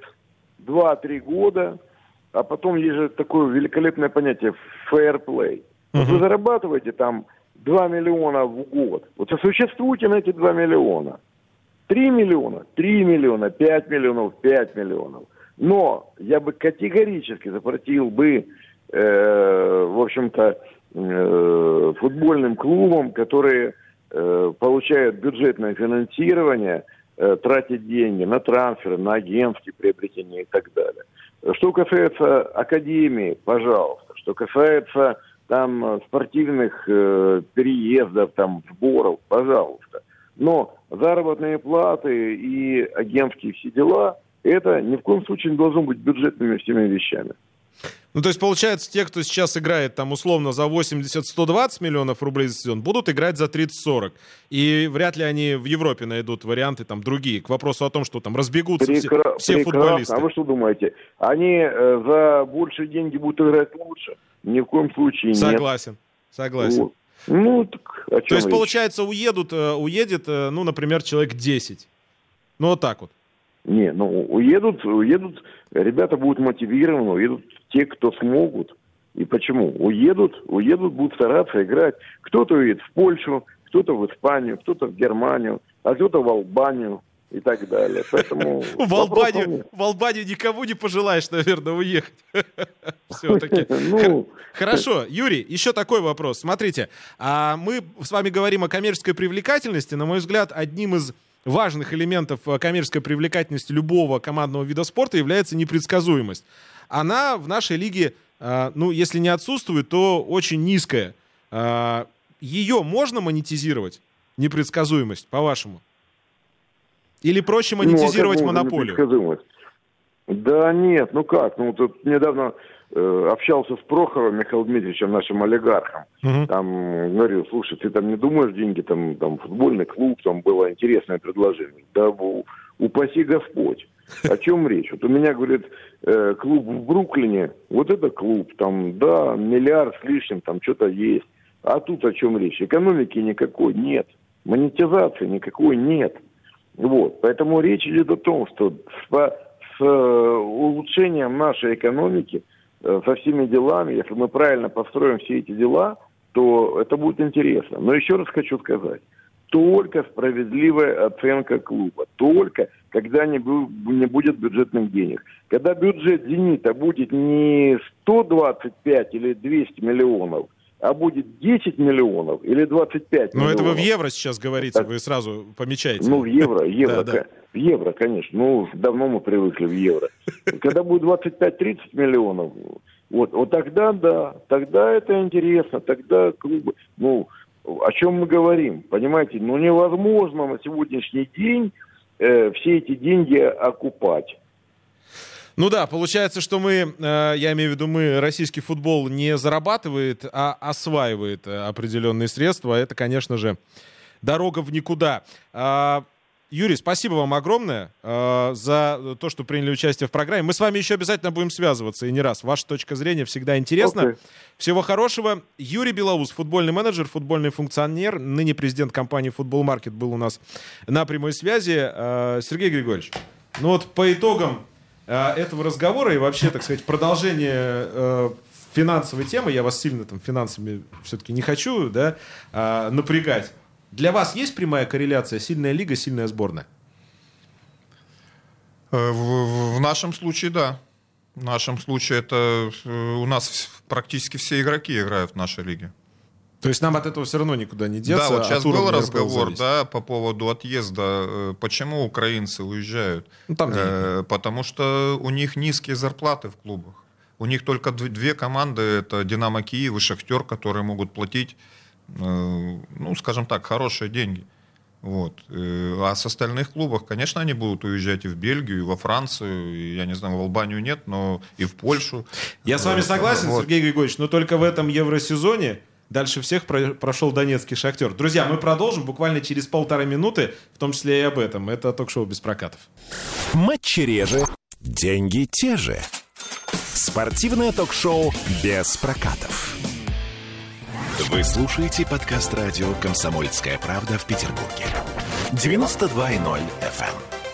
два-три года – а потом есть же такое великолепное понятие fair play. Вот вы зарабатываете там 2 миллиона в год. Вот сосуществуйте на эти 2 миллиона. 3 миллиона, 3 миллиона, 5 миллионов, 5 миллионов. Но я бы категорически запретил бы, э, в общем-то, э, футбольным клубам, которые э, получают бюджетное финансирование, э, тратить деньги на трансферы, на агентские приобретения и так далее. Что касается академии, пожалуйста. Что касается там спортивных э, переездов, там сборов, пожалуйста. Но заработные платы и агентские все дела, это ни в коем случае не должно быть бюджетными всеми вещами. Ну, то есть, получается, те, кто сейчас играет там условно за 80-120 миллионов рублей за сезон, будут играть за 30-40. И вряд ли они в Европе найдут варианты там другие. К вопросу о том, что там разбегутся Прекра- все, все футболисты. А вы что думаете? Они э, за большие деньги будут играть лучше? Ни в коем случае Согласен. нет. Согласен. Вот. Ну, так о чем То есть, речь? получается, уедут, э, уедет, э, ну, например, человек 10. Ну, вот так вот. Не, ну, уедут, уедут, ребята будут мотивированы, уедут те, кто смогут. И почему? Уедут, уедут, будут стараться играть. Кто-то уедет в Польшу, кто-то в Испанию, кто-то в Германию, а кто-то в Албанию и так далее. Поэтому (laughs) в Албанию, в Албанию никому не пожелаешь, наверное, уехать. (laughs) (laughs) Все-таки. Ну... Хорошо, Юрий, еще такой вопрос. Смотрите, а мы с вами говорим о коммерческой привлекательности. На мой взгляд, одним из важных элементов коммерческой привлекательности любого командного вида спорта является непредсказуемость она в нашей лиге, а, ну, если не отсутствует, то очень низкая. А, Ее можно монетизировать, непредсказуемость, по-вашему? Или проще монетизировать ну, монополию? Да нет, ну как, ну тут недавно э, общался с Прохоровым Михаилом Дмитриевичем, нашим олигархом. Угу. Там говорил, слушай, ты там не думаешь деньги, там, там футбольный клуб, там было интересное предложение. Да, упаси Господь. О чем (laughs) речь? Вот у меня, говорит, э, клуб в Бруклине, вот это клуб, там, да, миллиард с лишним, там что-то есть. А тут о чем речь? Экономики никакой нет. Монетизации никакой нет. Вот. Поэтому речь идет о том, что с, с э, улучшением нашей экономики, э, со всеми делами, если мы правильно построим все эти дела, то это будет интересно. Но еще раз хочу сказать, только справедливая оценка клуба, только когда не, не будет бюджетных денег. Когда бюджет «Зенита» будет не 125 или 200 миллионов, а будет 10 миллионов или 25 Но миллионов. Но это вы в евро сейчас говорите, так, вы сразу помечаете. Ну, в евро, (laughs) евро, да, да. в евро, конечно. Ну, давно мы привыкли в евро. Когда будет 25-30 миллионов, вот, вот тогда да, тогда это интересно, тогда клубы, ну, о чем мы говорим, понимаете? Ну, невозможно на сегодняшний день э, все эти деньги окупать. Ну да, получается, что мы, э, я имею в виду, мы, российский футбол не зарабатывает, а осваивает э, определенные средства. Это, конечно же, дорога в никуда. А, Юрий, спасибо вам огромное э, за то, что приняли участие в программе. Мы с вами еще обязательно будем связываться и не раз. Ваша точка зрения всегда интересна. Okay. Всего хорошего. Юрий Белоус, футбольный менеджер, футбольный функционер, ныне президент компании Футбол Маркет был у нас на прямой связи. Э, Сергей Григорьевич, ну вот по итогам этого разговора и вообще, так сказать, продолжение э, финансовой темы, я вас сильно там финансами все-таки не хочу да, э, напрягать. Для вас есть прямая корреляция сильная лига, сильная сборная? Э, в, в нашем случае, да. В нашем случае это э, у нас практически все игроки играют в нашей лиге. То есть нам от этого все равно никуда не деться. Да, вот сейчас был разговор, да, по поводу отъезда. Э, почему украинцы уезжают? Ну, там э, потому что у них низкие зарплаты в клубах. У них только две команды, это Динамо Киев и Шахтер, которые могут платить Э, ну, скажем так, хорошие деньги. Вот. А с остальных клубов, конечно, они будут уезжать и в Бельгию, и во Францию, и, я не знаю, в Албанию нет, но и в Польшу. Я с вами согласен, вот. Сергей Григорьевич, но только в этом евросезоне дальше всех прошел донецкий шахтер. Друзья, мы продолжим буквально через полторы минуты, в том числе и об этом. Это ток-шоу без прокатов. Матчи реже, деньги те же. Спортивное ток-шоу без прокатов. Вы слушаете подкаст радио «Комсомольская правда» в Петербурге. 92.0 FM. эм.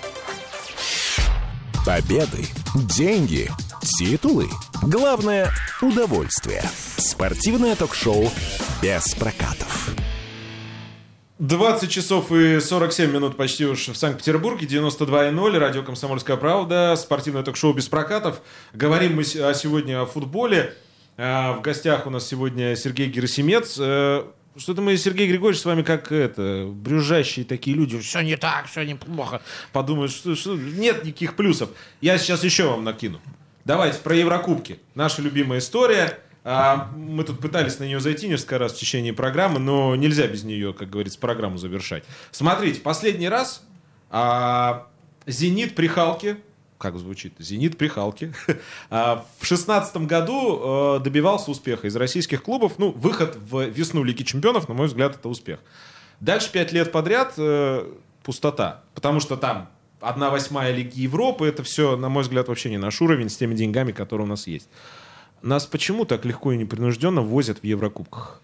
Победы, деньги, титулы. Главное – удовольствие. Спортивное ток-шоу без прокатов. 20 часов и 47 минут почти уж в Санкт-Петербурге, 92.0, радио «Комсомольская правда», спортивное ток-шоу без прокатов. Говорим мы сегодня о футболе. А, в гостях у нас сегодня Сергей Герасимец. Э, что-то мы, Сергей Григорьевич, с вами как это, брюжащие такие люди. Все не так, все неплохо. Подумают, что, что нет никаких плюсов. Я сейчас еще вам накину. Давайте про Еврокубки. Наша любимая история. А, мы тут пытались на нее зайти несколько раз в течение программы, но нельзя без нее, как говорится, программу завершать. Смотрите, последний раз а, «Зенит» при Халке как звучит, «Зенит» при Халке. (laughs) А, в шестнадцатом году э, добивался успеха из российских клубов. Ну, выход в весну Лиги Чемпионов, на мой взгляд, это успех. Дальше пять лет подряд э, пустота. Потому что там одна восьмая Лиги Европы, это все, на мой взгляд, вообще не наш уровень с теми деньгами, которые у нас есть. Нас почему так легко и непринужденно возят в Еврокубках?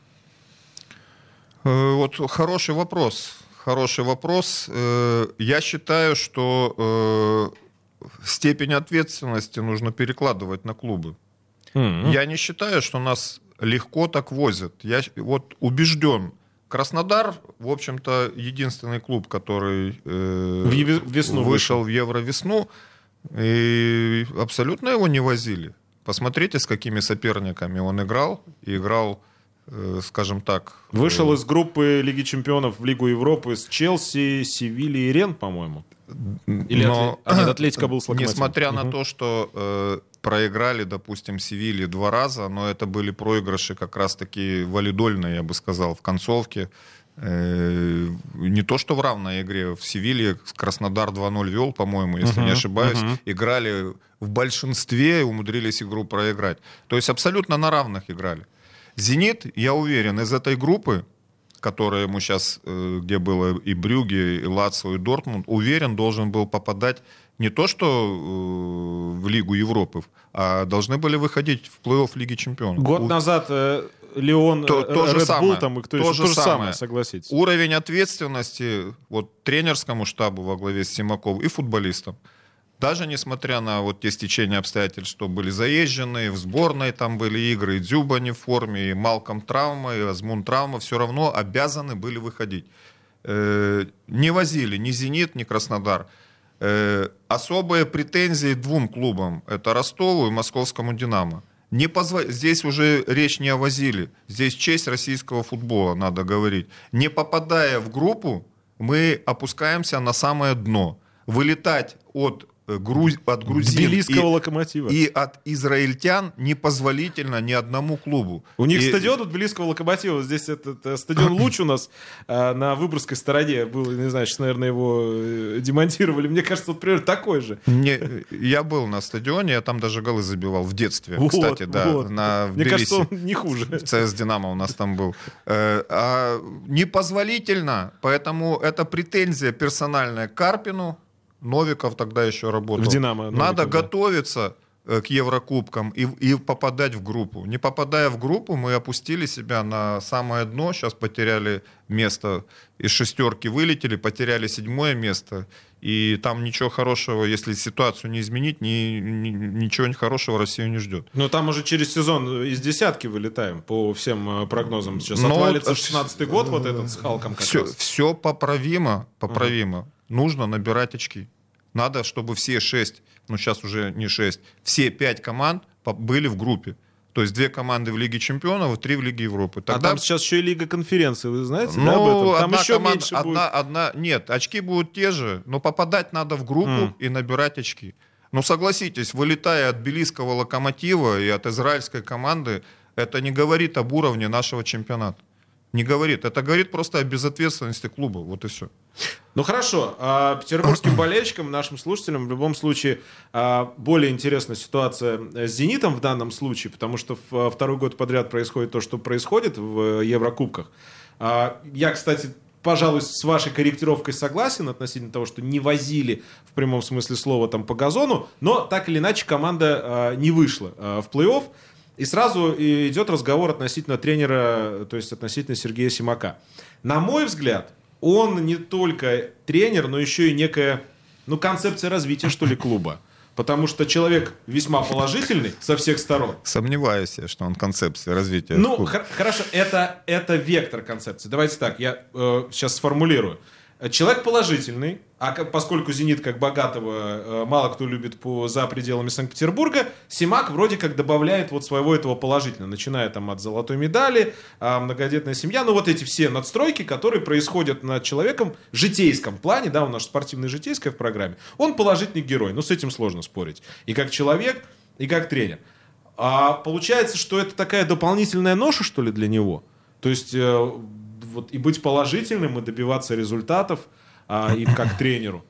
Э, вот хороший вопрос. Хороший вопрос. Я считаю, что степень ответственности нужно перекладывать на клубы. Mm-hmm. Я не считаю, что нас легко так возят. Я вот убежден. Краснодар, в общем-то, единственный клуб, который э, в весну вышел, в Евровесну, и абсолютно его не возили. Посмотрите, с какими соперниками он играл. И играл, э, скажем так... Вышел э, из группы Лиги Чемпионов в Лигу Европы с Челси, Севильей и Рен, по-моему. Или Но, а нет, Атлетика был с (clears throat) Несмотря угу. на то, что э, проиграли, допустим, Севилье два раза, но это были проигрыши как раз-таки валидольные, я бы сказал, в концовке. Э, не то, что в равной игре. В Севилье Краснодар 2-0 вел, по-моему, если uh не ошибаюсь. uh Играли в большинстве и умудрились игру проиграть. То есть абсолютно на равных играли. «Зенит», я уверен, из этой группы которое ему сейчас, э, где было и Брюги, и Лацио, и Дортмунд, уверен, должен был попадать не то что э, в Лигу Европы, а должны были выходить в плей-офф Лиги Чемпионов. Год У... назад э, Леон, то, то же самое, там, и кто то, же, то же самое. самое, согласитесь. Уровень ответственности вот тренерскому штабу во главе с Симаковым и футболистам – даже несмотря на вот те стечения обстоятельств, что были заезжены, в сборной там были игры, и Дзюба не в форме, и Малком травма, и Азмун травма, все равно обязаны были выходить. Э, не возили ни «Зенит», ни «Краснодар». Э, особые претензии двум клубам, это Ростову и Московскому «Динамо». Не позва... Здесь уже речь не о возили, здесь честь российского футбола, надо говорить. Не попадая в группу, мы опускаемся на самое дно. Вылетать от груз, от грузин и, локомотива. и от израильтян непозволительно ни одному клубу. У них и... стадион от Тбилисского локомотива. Здесь этот э, стадион (clears throat) Луч у нас а, на Выборгской стороне был, не знаю, сейчас, наверное, его э, демонтировали. Мне кажется, вот примерно такой же. Не, я был на стадионе, я там даже голы забивал в детстве. Вот, кстати, да. Вот. На, Мне кажется, он не хуже. ЦС «Динамо» у нас там был. Э, а, непозволительно, поэтому это претензия персональная к Карпину, Новиков тогда еще работал. В «Динамо». Новиков, Надо да. готовиться э, к Еврокубкам и, и попадать в группу. Не попадая в группу, мы опустили себя на самое дно, сейчас потеряли место, из шестерки вылетели, потеряли седьмое место, и там ничего хорошего, если ситуацию не изменить, ни, ни, ничего хорошего Россию не ждет. Но там уже через сезон из десятки вылетаем, по всем э, прогнозам. Сейчас Но, отвалится 16-й год вот этот с Халком как все, раз. Все поправимо, поправимо. Ага. Нужно набирать очки. Надо, чтобы все шесть, ну сейчас уже не шесть, все пять команд были в группе. То есть две команды в Лиге Чемпионов, три в Лиге Европы. А Тогда... А там сейчас еще и Лига конференции, вы знаете, ну, да, об этом? Там одна еще команда, меньше одна, будет. Одна, нет, очки будут те же, но попадать надо в группу mm. и набирать очки. Ну, согласитесь, вылетая от Белийского локомотива и от израильской команды, это не говорит об уровне нашего чемпионата. не говорит. Это говорит просто о безответственности клуба. Вот и все. Ну хорошо, а петербургским (clears throat) болельщикам, нашим слушателям в любом случае а, более интересна ситуация с «Зенитом» в данном случае, потому что второй год подряд происходит то, что происходит в Еврокубках. А, я, кстати, пожалуй, с вашей корректировкой согласен относительно того, что не возили в прямом смысле слова там по газону, но так или иначе команда не вышла в плей-офф. И сразу идет разговор относительно тренера, то есть относительно Сергея Симака. На мой взгляд, он не только тренер, но еще и некая, ну, концепция развития, что ли, клуба. Потому что человек весьма положительный со всех сторон. Сомневаюсь, что он концепция развития. Ну, хорошо, это, это вектор концепции. Давайте так, я э, сейчас сформулирую. Человек положительный, а поскольку «Зенит» как богатого э, мало кто любит по, за пределами Санкт-Петербурга, Симак вроде как добавляет вот своего этого положительного, начиная там от золотой медали, а, многодетная семья, ну вот эти все надстройки, которые происходят над человеком в житейском плане, да, у нас спортивное житейское в программе, он положительный герой, ну с этим сложно спорить. И как человек, и как тренер. А получается, что это такая дополнительная ноша, что ли, для него? То есть э, вот и быть положительным, и добиваться результатов, а, и как (laughs) тренеру.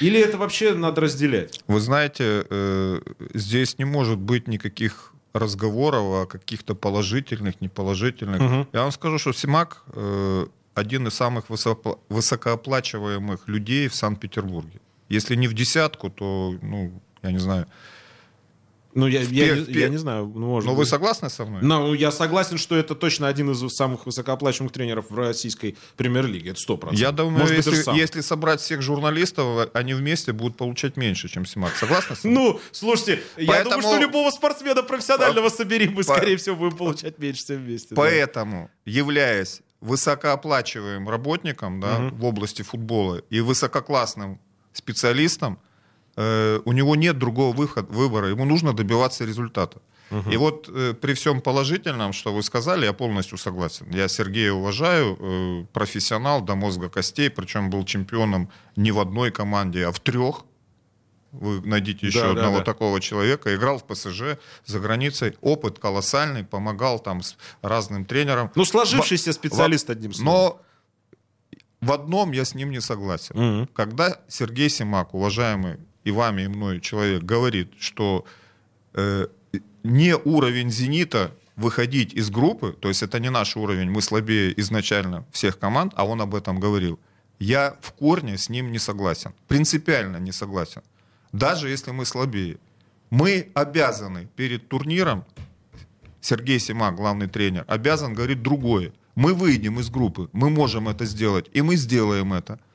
Или это вообще надо разделять? Вы знаете, э, здесь не может быть никаких разговоров о каких-то положительных, неположительных. Угу. Я вам скажу, что Симак э, один из самых высокооплачиваемых людей в Санкт-Петербурге. Если не в десятку, то, ну, я не знаю, ну, я, я, я, я не знаю. Ну, может Но быть. вы согласны со мной? Ну, я согласен, что это точно один из самых высокооплачивааемых тренеров в российской премьер-лиге. Это сто процентов. Я думаю, может если, быть, если собрать всех журналистов, они вместе будут получать меньше, чем Симак. Согласны с мной? Ну, слушайте, Поэтому... я думаю, что любого спортсмена профессионального По... собери, мы, По... скорее всего, будем получать меньше всем вместе. Поэтому, да. являясь высокооплачиваемым работником да, угу. в области футбола и высококлассным специалистом, Э, у него нет другого выход, выбора, ему нужно добиваться результата. Угу. И вот э, при всем положительном, что вы сказали, я полностью согласен. Я Сергея уважаю, э, профессионал до мозга костей, причем был чемпионом не в одной команде, а в трех. Вы найдите еще да, одного да, да. такого человека. Играл в ПСЖ за границей. Опыт колоссальный, помогал там с разным тренерам. Ну, сложившийся в, специалист, одним словом. Но в одном я с ним не согласен. Угу. Когда Сергей Симак, уважаемый и вами, и мной человек говорит, что э, не уровень «Зенита» выходить из группы, то есть это не наш уровень, мы слабее изначально всех команд, а он об этом говорил, я в корне с ним не согласен, принципиально не согласен. Даже если мы слабее. Мы обязаны перед турниром, Сергей Сима, главный тренер, обязан говорить другое. Мы выйдем из группы, мы можем это сделать, и мы сделаем это –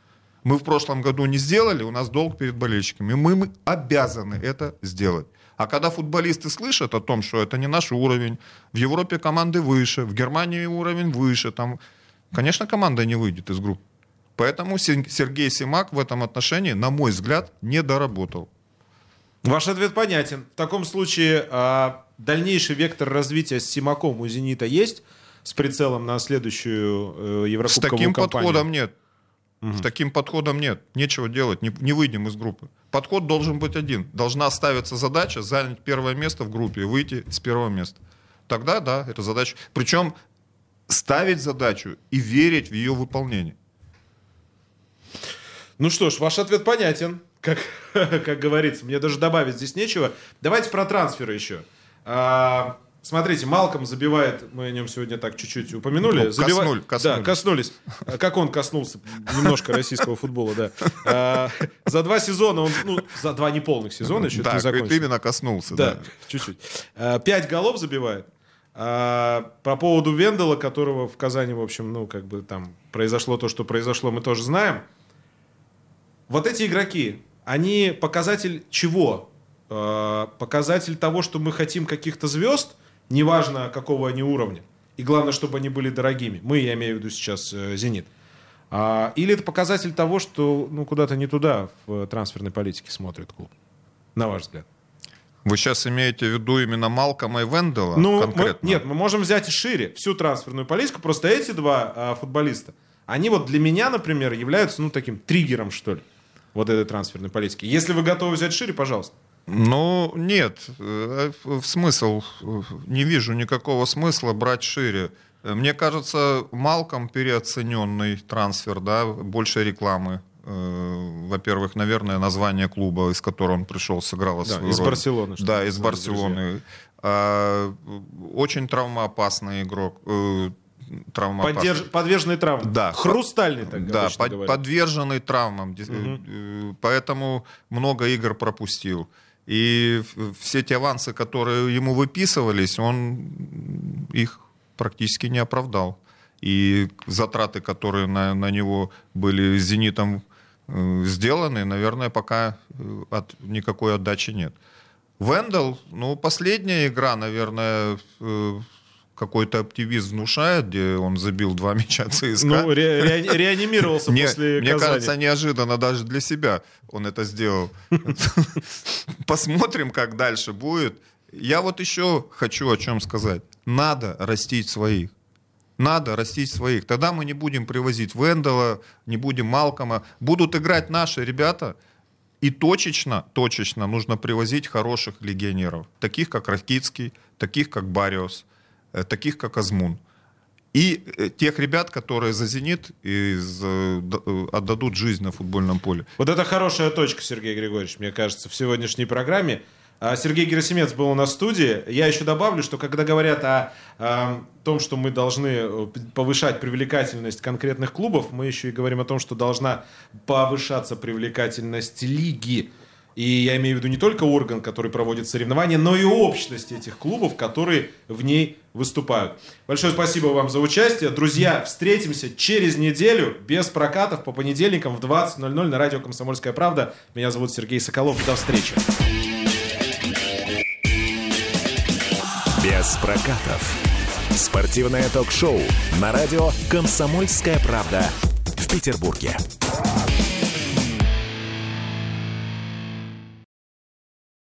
мы в прошлом году не сделали, у нас долг перед болельщиками. Мы, мы обязаны это сделать. А когда футболисты слышат о том, что это не наш уровень, в Европе команды выше, в Германии уровень выше, там, конечно, команда не выйдет из группы. Поэтому Сергей Симак в этом отношении, на мой взгляд, не доработал. Ваш ответ понятен. В таком случае а, дальнейший вектор развития с Симаком у «Зенита» есть? С прицелом на следующую э, Еврокубковую С таким кампанию? подходом нет. Угу. С таким подходом нет, нечего делать, не, не выйдем из группы. Подход должен быть один. Должна ставиться задача занять первое место в группе и выйти с первого места. Тогда, да, это задача. Причем ставить задачу и верить в ее выполнение. Ну что ж, ваш ответ понятен, как, (laughs) как говорится. Мне даже добавить здесь нечего. Давайте про трансферы еще. А, Смотрите, Малком забивает, мы о нем сегодня так чуть-чуть упомянули. Ну, Забива... коснули, коснулись. Да, коснулись. Как он коснулся немножко российского футбола, да. А, за два сезона, он, ну, за два неполных сезона еще да, не закончил. именно коснулся. Да, да. чуть-чуть. А, пять голов забивает. А, по поводу Вендела, которого в Казани, в общем, ну, как бы там произошло то, что произошло, мы тоже знаем. Вот эти игроки, они показатель чего? А, показатель того, что мы хотим каких-то звезд – неважно какого они уровня. И главное, чтобы они были дорогими. Мы, я имею в виду сейчас э, «Зенит». А, или это показатель того, что ну, куда-то не туда в трансферной политике смотрит клуб, на ваш взгляд? Вы сейчас имеете в виду именно Малкома и Вендела ну, конкретно? Мы, нет, мы можем взять и шире всю трансферную политику. Просто эти два а, футболиста, они вот для меня, например, являются ну, таким триггером, что ли, вот этой трансферной политики. Если вы готовы взять шире, пожалуйста. Ну, нет, э, смысл, не вижу никакого смысла брать шире. Мне кажется, Малком переоцененный трансфер, да, больше рекламы. Э, во-первых, наверное, название клуба, из которого он пришел, сыграло да, свою из роль. Барселоны. Да, из Барселоны. А, очень травмоопасный игрок. Э, травмоопасный. Подерж... Подверженный травмам. Да. Хрустальный, так Да, под, подверженный травмам. Угу. Поэтому много игр пропустил. И все те авансы, которые ему выписывались, он их практически не оправдал. И затраты, которые на, на него были «Зенитом» э, сделаны, наверное, пока э, от, никакой отдачи нет. Вендел, ну, последняя игра, наверное, э, какой-то оптимист внушает, где он забил два мяча ЦСКА. Ну, ре- ре- реанимировался после Мне кажется, неожиданно даже для себя он это сделал. (laughs) Посмотрим, как дальше будет. Я вот еще хочу о чем сказать. Надо растить своих. Надо растить своих. Тогда мы не будем привозить Вендела, не будем Малкома. Будут играть наши ребята. И точечно, точечно нужно привозить хороших легионеров. Таких, как Ракицкий, таких, как Бариос, таких, как Азмун. И э, тех ребят, которые за «Зенит» из, э, отдадут жизнь на футбольном поле. Вот это хорошая точка, Сергей Григорьевич, мне кажется, в сегодняшней программе. А, Сергей Герасимец был у нас в студии. Я еще добавлю, что когда говорят о, о том, что мы должны э, повышать привлекательность конкретных клубов, мы еще и говорим о том, что должна повышаться привлекательность лиги. И я имею в виду не только орган, который проводит соревнования, но и общность этих клубов, которые в ней выступают. Большое спасибо вам за участие. Друзья, встретимся через неделю без прокатов по понедельникам в 20.00 на радио «Комсомольская правда». Меня зовут Сергей Соколов. До встречи. Без прокатов. Спортивное ток-шоу на радио «Комсомольская правда» в Петербурге.